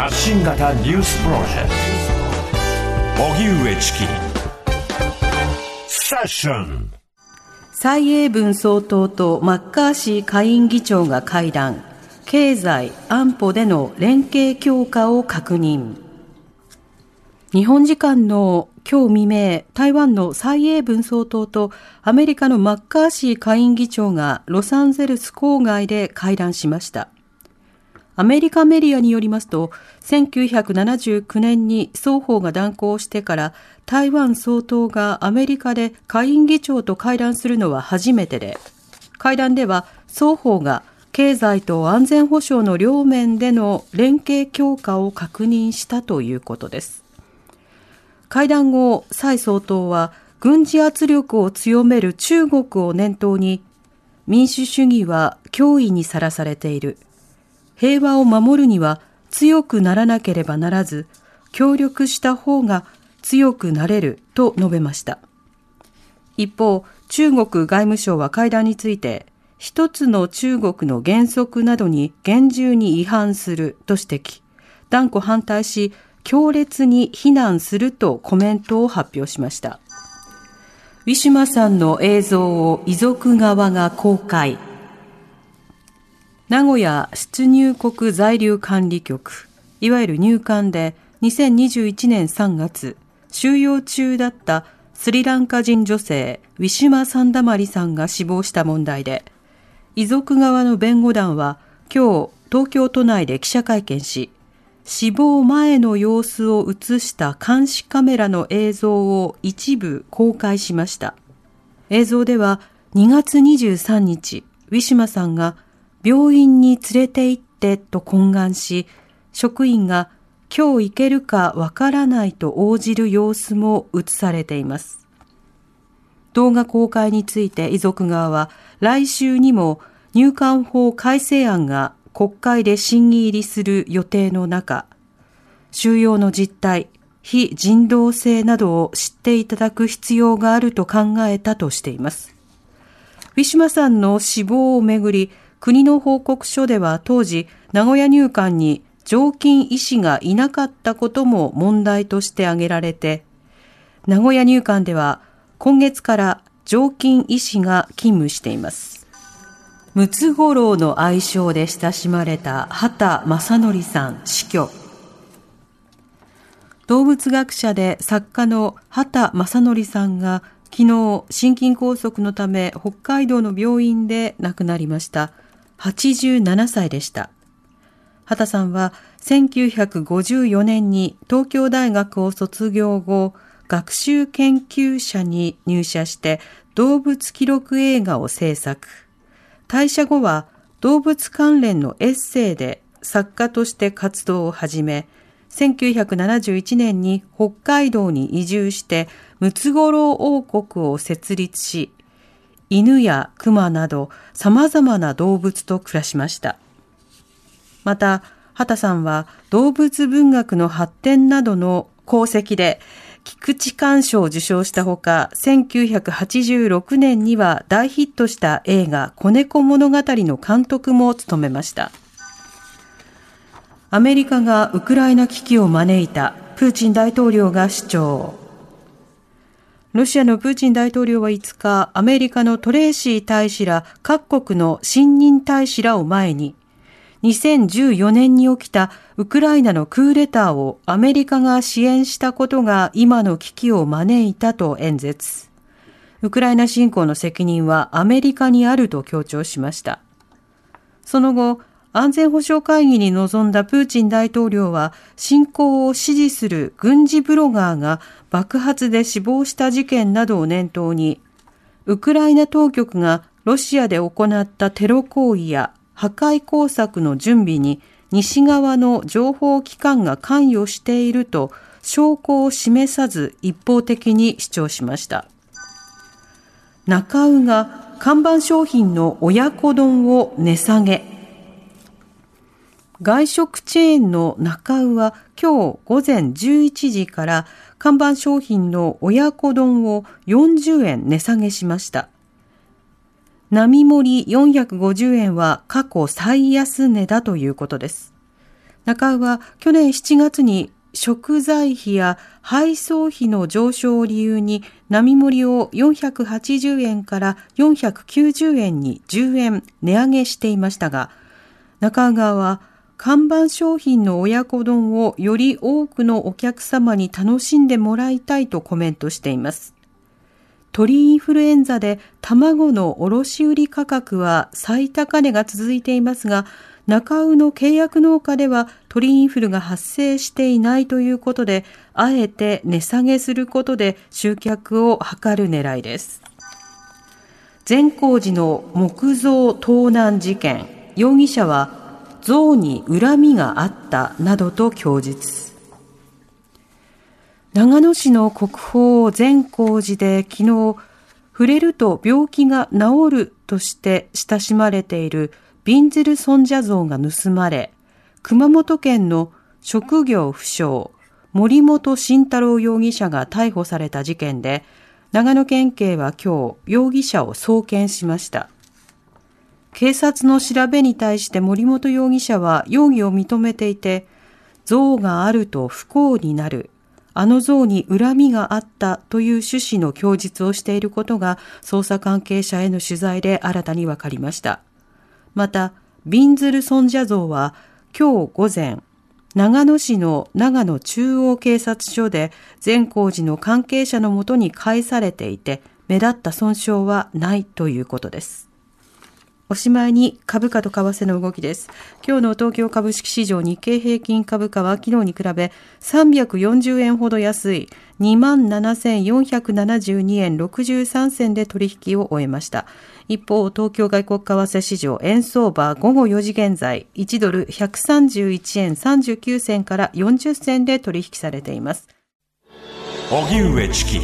発信型ニュースプロジェクト。荻上チキ。セッション。蔡英文総統とマッカーシー下院議長が会談。経済安保での連携強化を確認。日本時間の今日未明、台湾の蔡英文総統とアメリカのマッカーシー下院議長がロサンゼルス郊外で会談しました。アメリカメディアによりますと、1979年に双方が断交してから台湾総統がアメリカで下院議長と会談するのは初めてで、会談では双方が経済と安全保障の両面での連携強化を確認したということです。会談後、蔡総統は軍事圧力を強める中国を念頭に、民主主義は脅威にさらされている。平和を守るには強くならなければならず、協力した方が強くなれると述べました。一方、中国外務省は会談について、一つの中国の原則などに厳重に違反すると指摘、断固反対し、強烈に非難するとコメントを発表しました。ウィシュマさんの映像を遺族側が公開。名古屋出入国在留管理局、いわゆる入管で2021年3月、収容中だったスリランカ人女性ウィシュマ・サンダマリさんが死亡した問題で、遺族側の弁護団は今日東京都内で記者会見し、死亡前の様子を映した監視カメラの映像を一部公開しました。映像では2月23日、ウィシュマさんが病院に連れて行ってと懇願し、職員が今日行けるかわからないと応じる様子も映されています。動画公開について遺族側は来週にも入管法改正案が国会で審議入りする予定の中、収容の実態、非人道性などを知っていただく必要があると考えたとしています。ウィシュマさんの死亡をめぐり、国の報告書では当時、名古屋入管に常勤医師がいなかったことも問題として挙げられて、名古屋入管では今月から常勤医師が勤務しています。ムツゴロウの愛称で親しまれた畑正則さん死去。動物学者で作家の畑正則さんが昨日心筋梗塞のため北海道の病院で亡くなりました。87歳でした。畑さんは1954年に東京大学を卒業後、学習研究者に入社して動物記録映画を制作。退社後は動物関連のエッセイで作家として活動を始め、1971年に北海道に移住してムツゴロウ王国を設立し、犬や熊など様々な動物と暮らしました。また、畑さんは動物文学の発展などの功績で菊池寛賞を受賞したほか、1986年には大ヒットした映画子猫物語の監督も務めました。アメリカがウクライナ危機を招いたプーチン大統領が主張。ロシアのプーチン大統領は5日、アメリカのトレーシー大使ら各国の新任大使らを前に、2014年に起きたウクライナのクーデターをアメリカが支援したことが今の危機を招いたと演説。ウクライナ侵攻の責任はアメリカにあると強調しました。その後、安全保障会議に臨んだプーチン大統領は侵攻を支持する軍事ブロガーが爆発で死亡した事件などを念頭に、ウクライナ当局がロシアで行ったテロ行為や破壊工作の準備に西側の情報機関が関与していると証拠を示さず一方的に主張しました。中尾が看板商品の親子丼を値下げ。外食チェーンの中尾は今日午前11時から看板商品の親子丼を40円値下げしました。並盛り450円は過去最安値だということです。中尾は去年7月に食材費や配送費の上昇を理由に並盛りを480円から490円に10円値上げしていましたが、中川は看板商品の親子丼をより多くのお客様に楽しんでもらいたいとコメントしています。鳥インフルエンザで卵の卸売価格は最高値が続いていますが、中尾の契約農家では鳥インフルが発生していないということで、あえて値下げすることで集客を図る狙いです。善光寺の木造盗難事件、容疑者は像に恨みがあったなどと供述。長野市の国宝善光寺で昨日、触れると病気が治るとして親しまれているびんずる尊者像が盗まれ、熊本県の職業不詳、森本慎太郎容疑者が逮捕された事件で、長野県警は今日、容疑者を送検しました。警察の調べに対して森本容疑者は容疑を認めていて、像があると不幸になる。あの像に恨みがあったという趣旨の供述をしていることが捜査関係者への取材で新たに分かりました。また、びんずる尊者像は今日午前、長野市の長野中央警察署で善光寺の関係者のもとに返されていて、目立った損傷はないということです。おしまいに株価と為替の動きです。今日の東京株式市場日経平均株価は昨日に比べ340円ほど安い27,472円63銭で取引を終えました。一方、東京外国為替市場円相場午後4時現在1ドル131円39銭から40銭で取引されています。荻上チキ